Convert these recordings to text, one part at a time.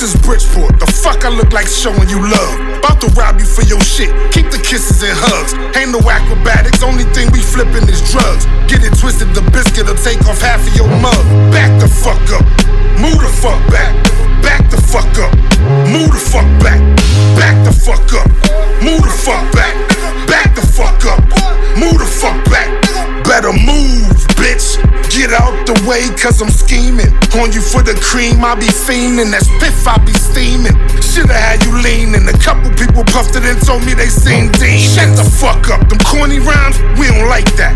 This is Bridgeport. The fuck I look like showing you love. About to rob you for your shit. Keep the kisses and hugs. Ain't no acrobatics. Only thing we flipping is drugs. Get it twisted. The biscuit will take off half of your mug. Back the fuck up. Move the fuck back. Back the fuck up. Move the fuck back. Back the fuck up. Move the fuck back. Back the fuck up. Move the fuck back. Better move, bitch. Get out the way, cause I'm scheming. On you for the cream, I be fiending. That spiff, I be steaming. Shoulda had you leaning. A couple people puffed it and told me they seen Dean. Shut the fuck up. Them corny rhymes, we don't like that.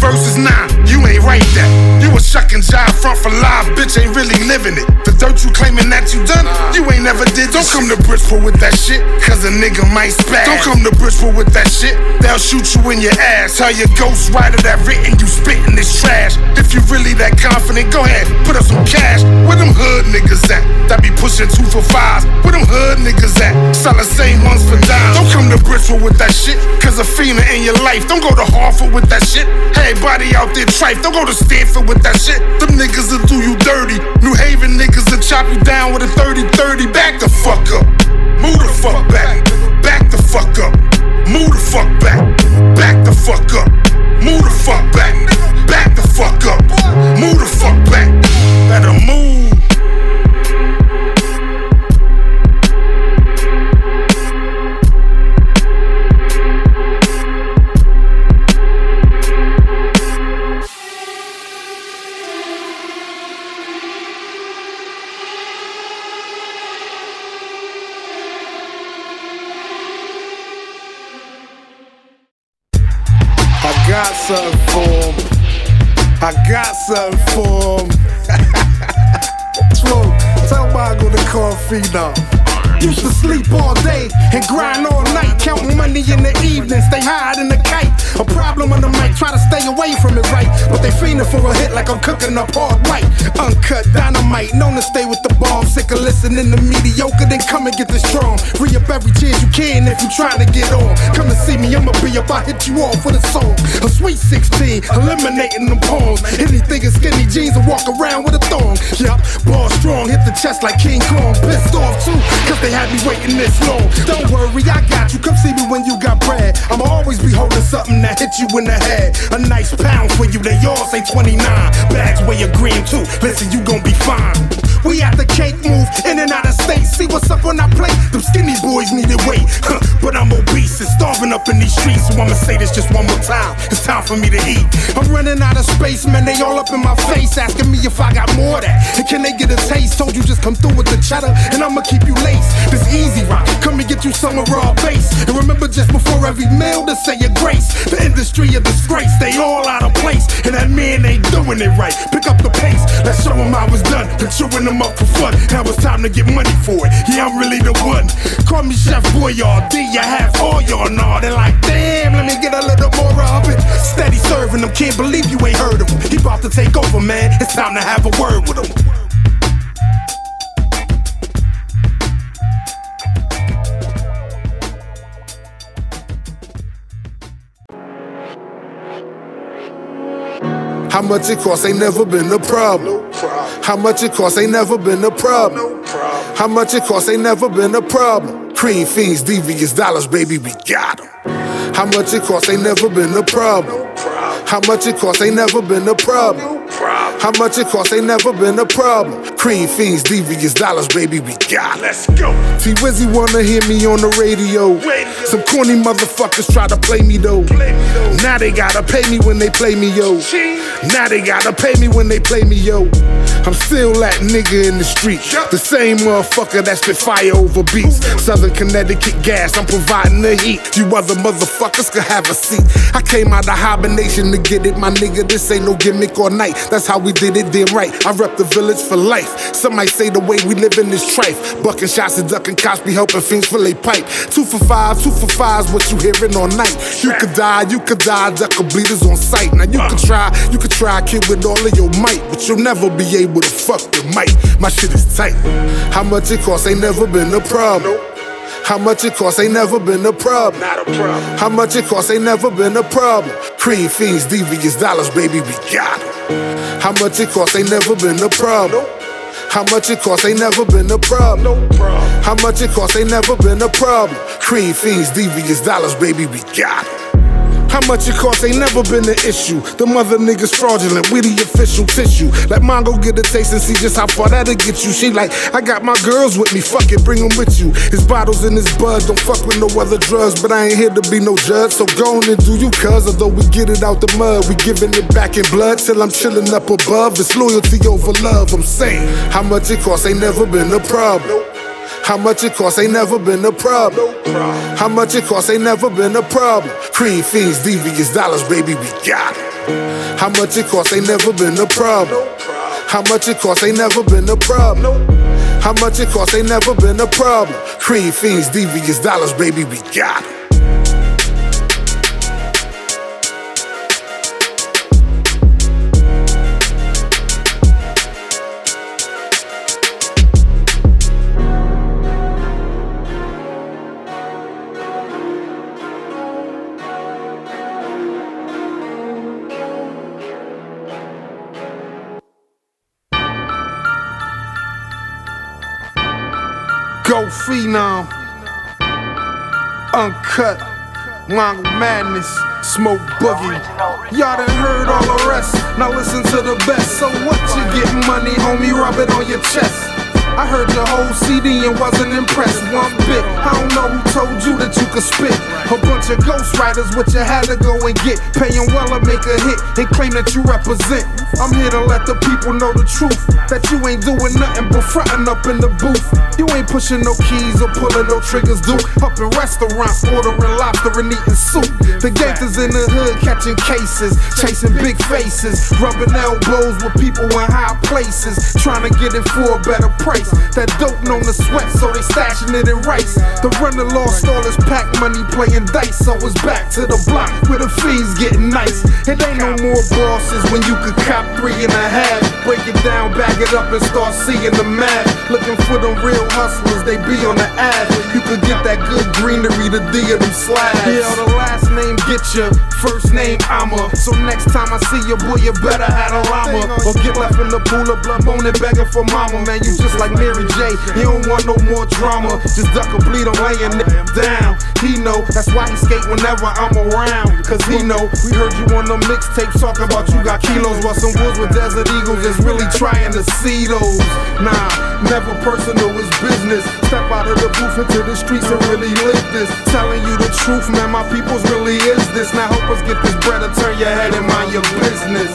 Verses, nah, you ain't right that. You a shuck and jive front for live, bitch, ain't really living it. The dirt you claiming that you done, you ain't never did. Don't come to Bridgeport with that shit, cause a nigga might spaz. Don't come to Bridgeport with that shit, they'll shoot you in your ass. Tell your ghost writer that written you spitting this trash. If you really that confident, go ahead, put up some cash. Where them hood niggas at? That be pushing two for fives. Where them hood niggas at? Sell the same ones for dimes. Don't come to Bridgeport with that shit, cause a fiend in your life. Don't go to Hartford with that shit. Everybody out there trife. Don't go to Stamford with that shit. Them niggas will do you dirty. New Haven niggas will chop you down with a 30-30. Back the fuck up. Move the fuck back. Back the fuck up. Move the fuck back. Back in the evening, stay A problem on the mic, try to stay away from it right, but they fiending for a hit like I'm cooking up hard white. Uncut dynamite, known to stay with the bomb, sick of listening to mediocre, then come and get the strong. Free up every chance you can if you trying to get on. Come and see me, I'ma be up, I hit you off with a song. A sweet 16, eliminating them pawns. Anything in skinny jeans and walk around with a thong. Yup, ball strong, hit the chest like King Kong. Pissed off too, cause they had me waiting this long. Don't worry, I got you. Come see me when you got bread. I'ma always be holding something that hit you in the head. A nice pound for you, they all say 29. Bags weigh a green too. Listen, you gon' be fine. We at the cake move, in and out of state. See what's up on our plate. Them skinny boys needed weight, huh, but I'm obese and starving up in these streets. So I'ma say this just one more time. It's time for me to eat. I'm running out of space, man. They all up in my face, asking me if I got more of that. And can they get a taste? Told you just come through with the cheddar, and I'ma keep you laced. This easy rock, come and get you some of raw base. And remember, just before every meal, to say your grace. The industry a disgrace, they all out of place, and that man ain't doing it right. Pick up the pace, let's show him I was done. Chewing them up for fun. Now it's time to get money for it. Yeah, I'm really the one. Call me Chef Boyardee, you have all y'all know. They're like, damn, let me get a little more of it. Steady serving them, can't believe you ain't heard of him. He about to take over, man. It's time to have a word with him. How much it costs ain't never been a problem. How much it costs ain't never been a problem. How much it costs ain't never been a problem. Cream fiends, devious dollars, baby, we got 'em. How much it costs ain't never been a problem. How much it costs ain't never been a problem. How much it costs ain't never been a problem. Cream fiends, devious dollars, baby, we got. Let's go. T Wizzy wanna hear me on the radio. Some corny motherfuckers try to play me though. Now they gotta pay me when they play me, yo. Now they gotta pay me when they play me, yo. I'm still that nigga in the street. The same motherfucker that spit fire over beats. Southern Connecticut gas, I'm providing the heat. You other motherfuckers could have a seat. I came out of hibernation to get it, my nigga. This ain't no gimmick or night. That's how we did it, damn right. I rep the village for life. Some might say the way we live in is trife. Bucking shots and ducking cops be helping fiends fill they pipe. Two for five, two for five's what you hearing all night. You could die, you could die, duck a bleeders on sight. Now you could try, you could try, kid, with all of your might, but you'll never be able to fuck the mic. My shit is tight. How much it costs ain't never been a problem. How much it costs ain't never been a problem. Not a problem. How much it costs ain't never been a problem. Cream fiends, devious dollars, baby, we got 'em. How much it costs ain't never been a problem. How much it costs ain't never been a problem. No problem. How much it costs ain't never been a problem. Cream fiends, devious dollars, baby, we got it. How much it costs ain't never been an issue. The mother niggas fraudulent, we the official tissue. Let Mongo get a taste and see just how far that'll get you. She like, I got my girls with me, fuck it, bring them with you. His bottles and his bud, don't fuck with no other drugs. But I ain't here to be no judge, so go on and do you, cuz. Although we get it out the mud, we giving it back in blood till I'm chilling up above. It's loyalty over love, I'm saying. How much it costs ain't never been a problem. How much it costs ain't never been a problem. How much it costs ain't never been a problem. Cream fiends, devious dollars, baby, we got it. How much it costs ain't never been a problem. How much it costs ain't never been a problem. How much it costs ain't never been a problem. Cream fiends, devious dollars, baby, we got it. Uncut. Mongo Madness. Smoke Boogie. Y'all done heard all the rest. Now listen to the best. So what you get money, homie? Rub it on your chest. I heard your whole CD and wasn't impressed one bit. I don't know who told you that you could spit. A bunch of ghostwriters, what you had to go and get. Paying well to make a hit and claim that you represent. I'm here to let the people know the truth. That you ain't doing nothing but frontin' up in the booth. You ain't pushing no keys or pulling no triggers, dude. Up in restaurants, ordering lobster and eating soup. The gangsters in the hood catching cases, chasing big faces, rubbing elbows with people in high places, trying to get it for a better price. That dope known to sweat, so they stashing it in rice. The running lost all his pack money playing dice, so it's back to the block where the fees getting nice. It ain't no more bosses when you could cop three and a half. Break it down, bag it up, and start seeing the math. Looking for them real hustlers, they be on the ad. You could get that good greenery, the D of them slabs. Yeah, the last name get you, first name I'ma. So next time I see you, boy, you better have a llama. Or get left in the pool of blood moaning, begging for mama, man. You just like Mary J. You don't want no more drama. Just duck a bleed on laying down. He know, that's why he skate whenever I'm around. Cause he know, we heard you on the mixtapes talking about you got kilos. While some wolves with desert eagles is really trying to see those. Nah, never personal, it's business. Step out of the booth into the streets and really live this. Telling you the truth, man, my people's really is this. Now help us get this bread and turn your head and mind your business.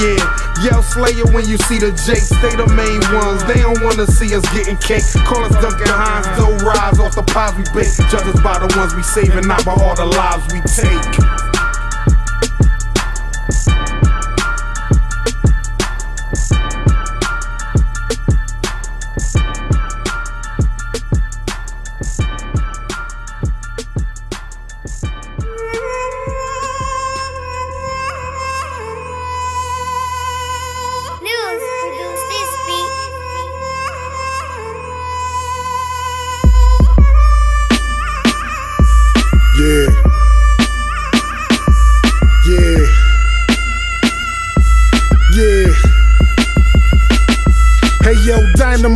Yeah, yell Slayer when you see the Jakes. They the main ones. They don't wanna see us getting cake. Call us Duncan Hines, dough rise off the pies we bake. Judge us by the ones we saving, not by all the lives we take.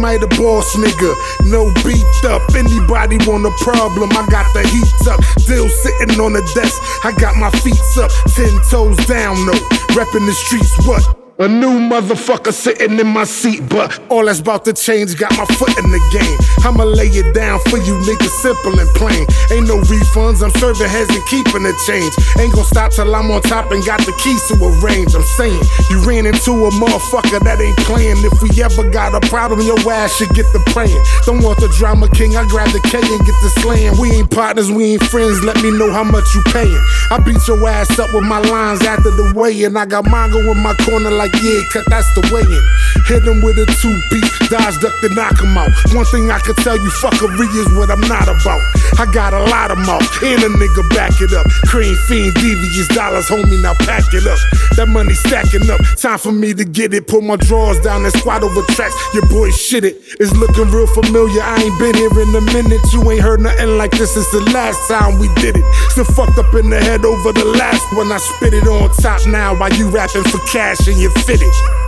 Dynamite a boss nigga. No beat up. Anybody want a problem? I got the heat up. Still sitting on the desk. I got my feet up. Ten toes down, no. Reppin' the streets, what? A new motherfucker sitting in my seat, but all that's about to change got my foot in the game. I'ma lay it down for you niggas, simple and plain. Ain't no refunds, I'm serving heads and keeping the change. Ain't gonna stop till I'm on top and got the keys to a range. I'm saying, you ran into a motherfucker that ain't playing. If we ever got a problem, your ass should get the praying. Don't want the drama king, I grab the K and get the slaying. We ain't partners, we ain't friends, let me know how much you paying. I beat your ass up with my lines after the weigh and I got Mongo in my corner like, yeah, cut, that's the way in. Hit him with a two beat, dodge, duck to knock him out. One thing I can tell you, fuckery is what I'm not about. I got a lot of mouth, and a nigga back it up. Cream fiend, devious dollars, homie, now pack it up. That money stacking up, time for me to get it. Pull my drawers down and squat over tracks. Your boy shit it. It's looking real familiar. I ain't been here in a minute. You ain't heard nothing like this since the last time we did it. Still fucked up in the head over the last one. I spit it on top now while you rapping for cash and you fitted.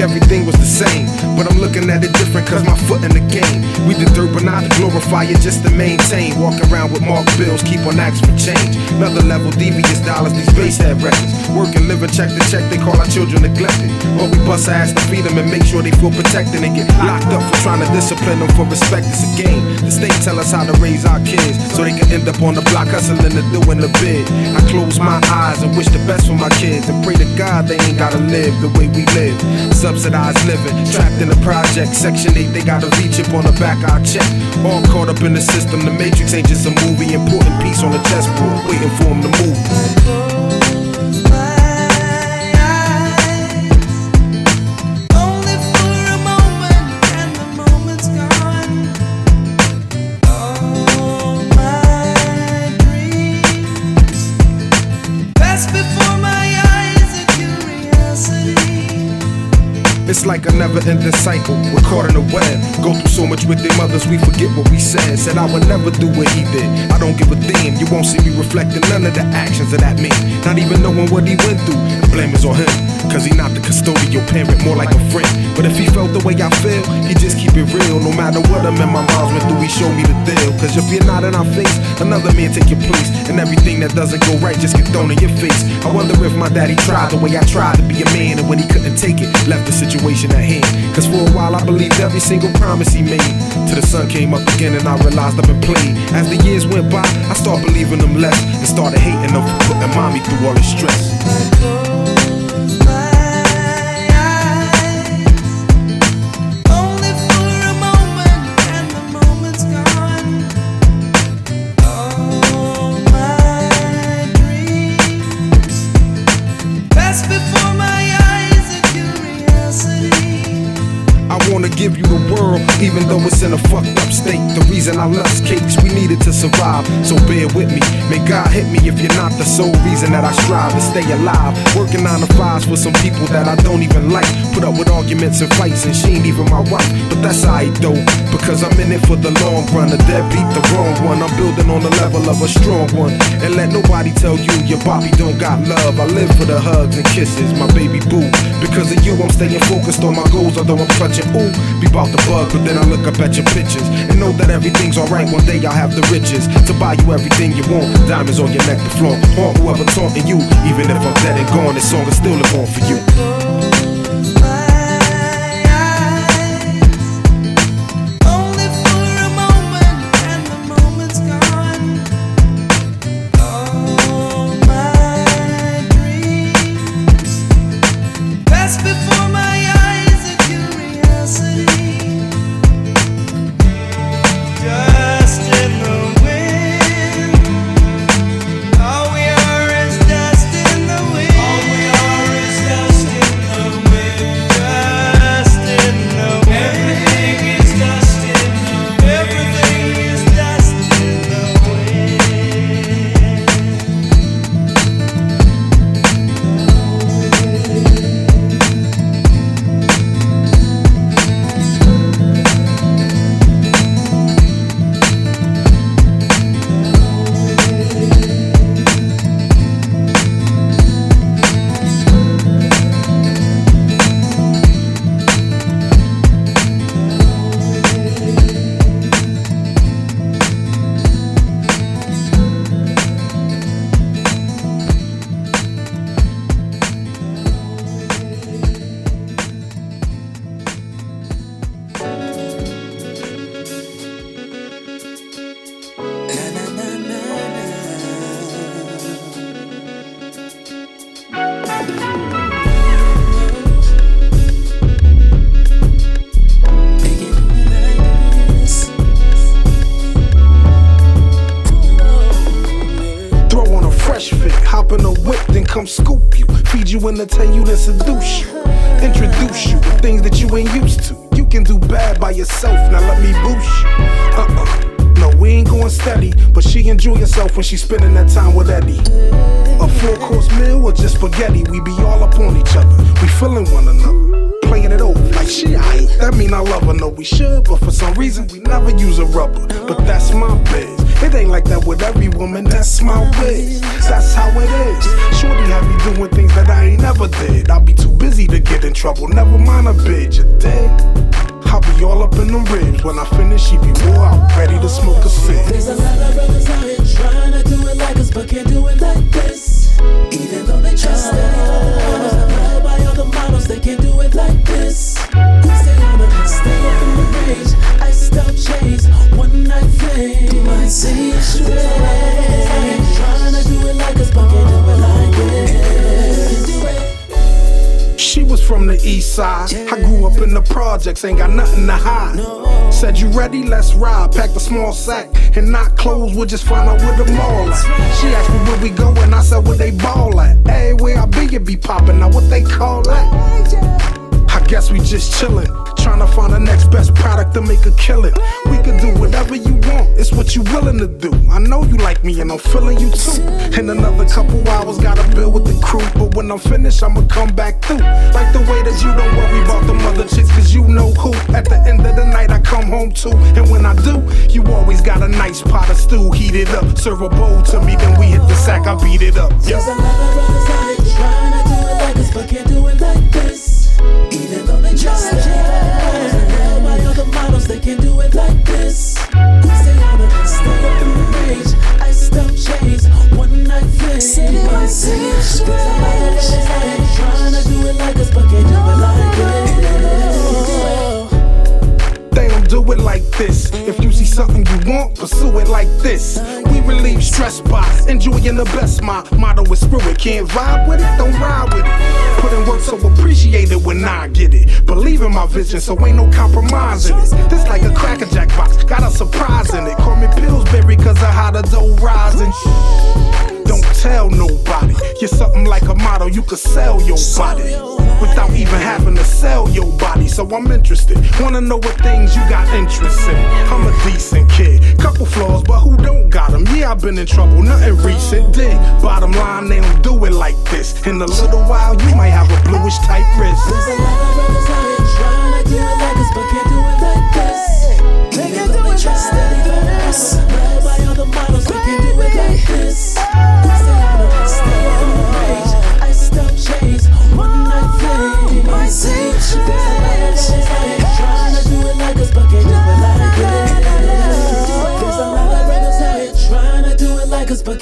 Everything was same. But I'm looking at it different cause my foot in the game. We did dirt, but not glorify it, just to maintain. Walk around with marked bills, keep on asking for change. Another level, devious dollars, these base head records. Working, living, check to check, they call our children neglected. But we bust ass to feed them and make sure they feel protected and get locked up for trying to discipline them for respect. It's a game. The state tell us how to raise our kids so they can end up on the block hustling and doing the bid. I close my eyes and wish the best for my kids and pray to God they ain't gotta live the way we live. Subsidized living, trapped in the project. Section 8, they gotta reach up on the back our check. All caught up in the system. The Matrix ain't just a movie. Important piece on the chessboard, waiting for him to move. Like a never ending cycle. We're caught in a web. Go through so much with their mothers, we forget what we said. Said I would never do what he did. I don't give a damn. You won't see me reflecting none of the actions of that man. Not even knowing what he went through. Blame is on him. Cause he not the custodial parent, more like a friend. But if he felt the way I feel, he just keep it real. No matter what him and my mom's went through, he showed me the deal. Cause if you're not in our face, another man take your place. And everything that doesn't go right just get thrown in your face. I wonder if my daddy tried the way I tried to be a man. And when he couldn't take it, left the situation at hand. Cause for a while I believed every single promise he made. Till the sun came up again and I realized I've been played. As the years went by, I started believing them less. And started hating them for putting mommy through all the stress. World, even though it's in a fucked up state. The reason I love cakes, we needed to survive, so bear with me. May God hit me if you're not the sole reason that I strive to stay alive. Working nine to fives for some people that I don't even like. Put up with arguments and fights, and she ain't even my wife. But that's alright though, because I'm in it for the long run. The deadbeat, the wrong one. I'm building on the level of a strong one. And let nobody tell you your Bobby don't got love. I live for the hugs and kisses, my baby boo. Because of you, I'm staying focused on my goals, although I'm clutching. Ooh, be about the bug, but then I look up at your pictures and know that everything's alright. One day I'll have the riches to buy you everything you want. Diamonds on your neck to flaunt. Haunt whoever taunting you, even if I'm dead and gone. This song is still live on for you. Yourself, now let me boost you. Uh uh. No, we ain't going steady, but she enjoy herself when she spending that time with Eddie. A four course meal or just spaghetti, we be all up on each other. We feeling one another. Playing it over like she aight. That mean I love her, no, we should, but for some reason we never use a rubber. But that's my biz. It ain't like that with every woman, that's my wish. That's how it is. Shorty had me doing things that I ain't never did. I'll be too busy to get in trouble, never mind a bitch, you dig? I'll be all up in the ribs. When I finish, she be more out, ready to smoke a cig. There's a lot of brothers out here trying to do it like us, but can't do it like this. Even though they try, steady models, love by the models, they can't do it like this. Stay on the stay up in the range, iced out chains, one night fame. Might see it. Trying to do it like us, but can't do it like this. She was from the east side. I grew up in the projects, ain't got nothing to hide. Said you ready? Let's ride. Packed a small sack and not clothes. We'll just find out where the mall at. She asked me where we going. I said where they ball at. Hey, where I be, it be popping. Now what they call that? Guess we just chillin', trying to find the next best product to make a killing. We could do whatever you want, it's what you willing to do. I know you like me and I'm feeling you too. In another couple hours, gotta build with the crew. But when I'm finished, I'ma come back through. Like the way that you don't worry about the other chicks, cause you know who. At the end of the night, I come home to. And when I do, you always got a nice pot of stew, heated up. Serve a bowl to me, then we hit the sack, I beat it up. Yeah. There's a lot of brothers out trying to do it like us, but can't do it like this. Can't vibe with it, don't ride with it. Put in work so appreciate it when I get it. Believe in my vision, so ain't no compromising it. This like a cracker jack box, got a surprise in it. Call me Pillsbury, cause of how the dough rising. Don't tell nobody. You're something like a model, you could sell your body without even having to sell your. So I'm interested. Wanna know what things you got interest in. I'm a decent kid, couple flaws, but who don't got them? Yeah, I've been in trouble, nothing recent. Dig. Bottom line, they don't do it like this. In a little while, you might have a bluish type wrist. There's a lot of brothers out here trying to do it like us, but can't do it like this. They can't do it like steady models, love by all the models, they can't do it like this.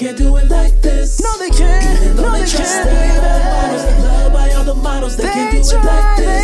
Can't do it like this. No, they can't. Even though they try, stay on the models, by all the models, they can't do it like this.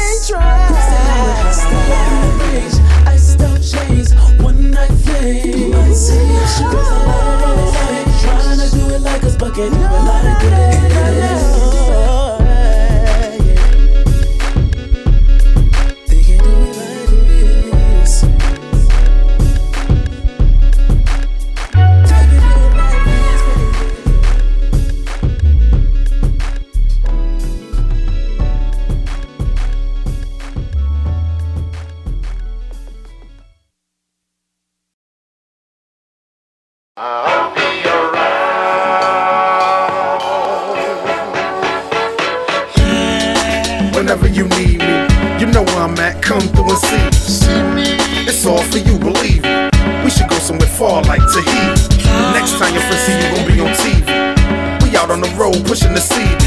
Whenever you need me, you know where I'm at. Come through and see me. It's all for you, believe me. We should go somewhere far like Tahiti. Next time your friends see you, gon' be on TV. We out on the road pushing the CD.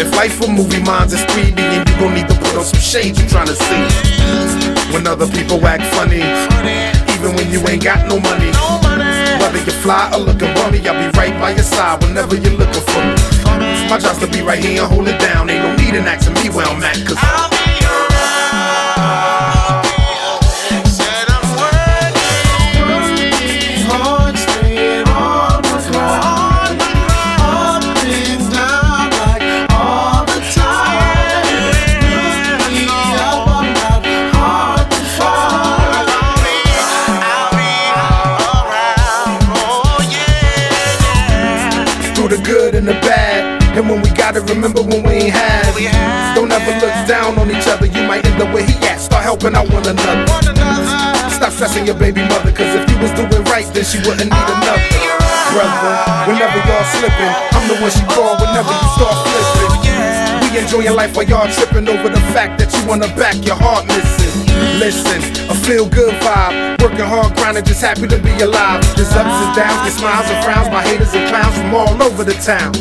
If life a movie, mine's is 3D, and you gon' need to put on some shades you tryna see. When other people act funny, even when you ain't got no money. Whether you fly or looking bummy, I'll be right by your side whenever you're looking for me. My job's to be right here and hold it down. Ain't no need in asking me I'm at, cause I'll another. Stop stressing your baby mother, cause if you was doing right, then she wouldn't need another. Brother, whenever y'all slipping, I'm the one she call whenever you start flipping. We be enjoying life while y'all tripping over the fact that you wanna back your heart missing. Listen, a feel good vibe. Working hard, grinding, just happy to be alive. There's ups and downs, there's smiles and frowns, my haters and clowns from all over the town.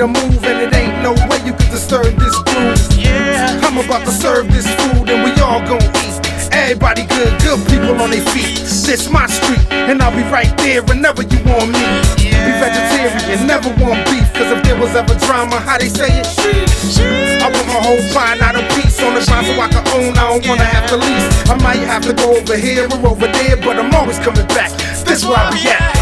A move and it ain't no way you can disturb this groove. Yeah. I'm about to serve this food and we all gon' eat. Everybody good, good people on their feet. This my street, and I'll be right there whenever you want me. Be vegetarian, never want beef, cause if there was ever drama, how they say it? I want my whole pie, not a piece on the grind so I can own. I don't wanna have to lease. I might have to go over here or over there, but I'm always coming back. This where I be at.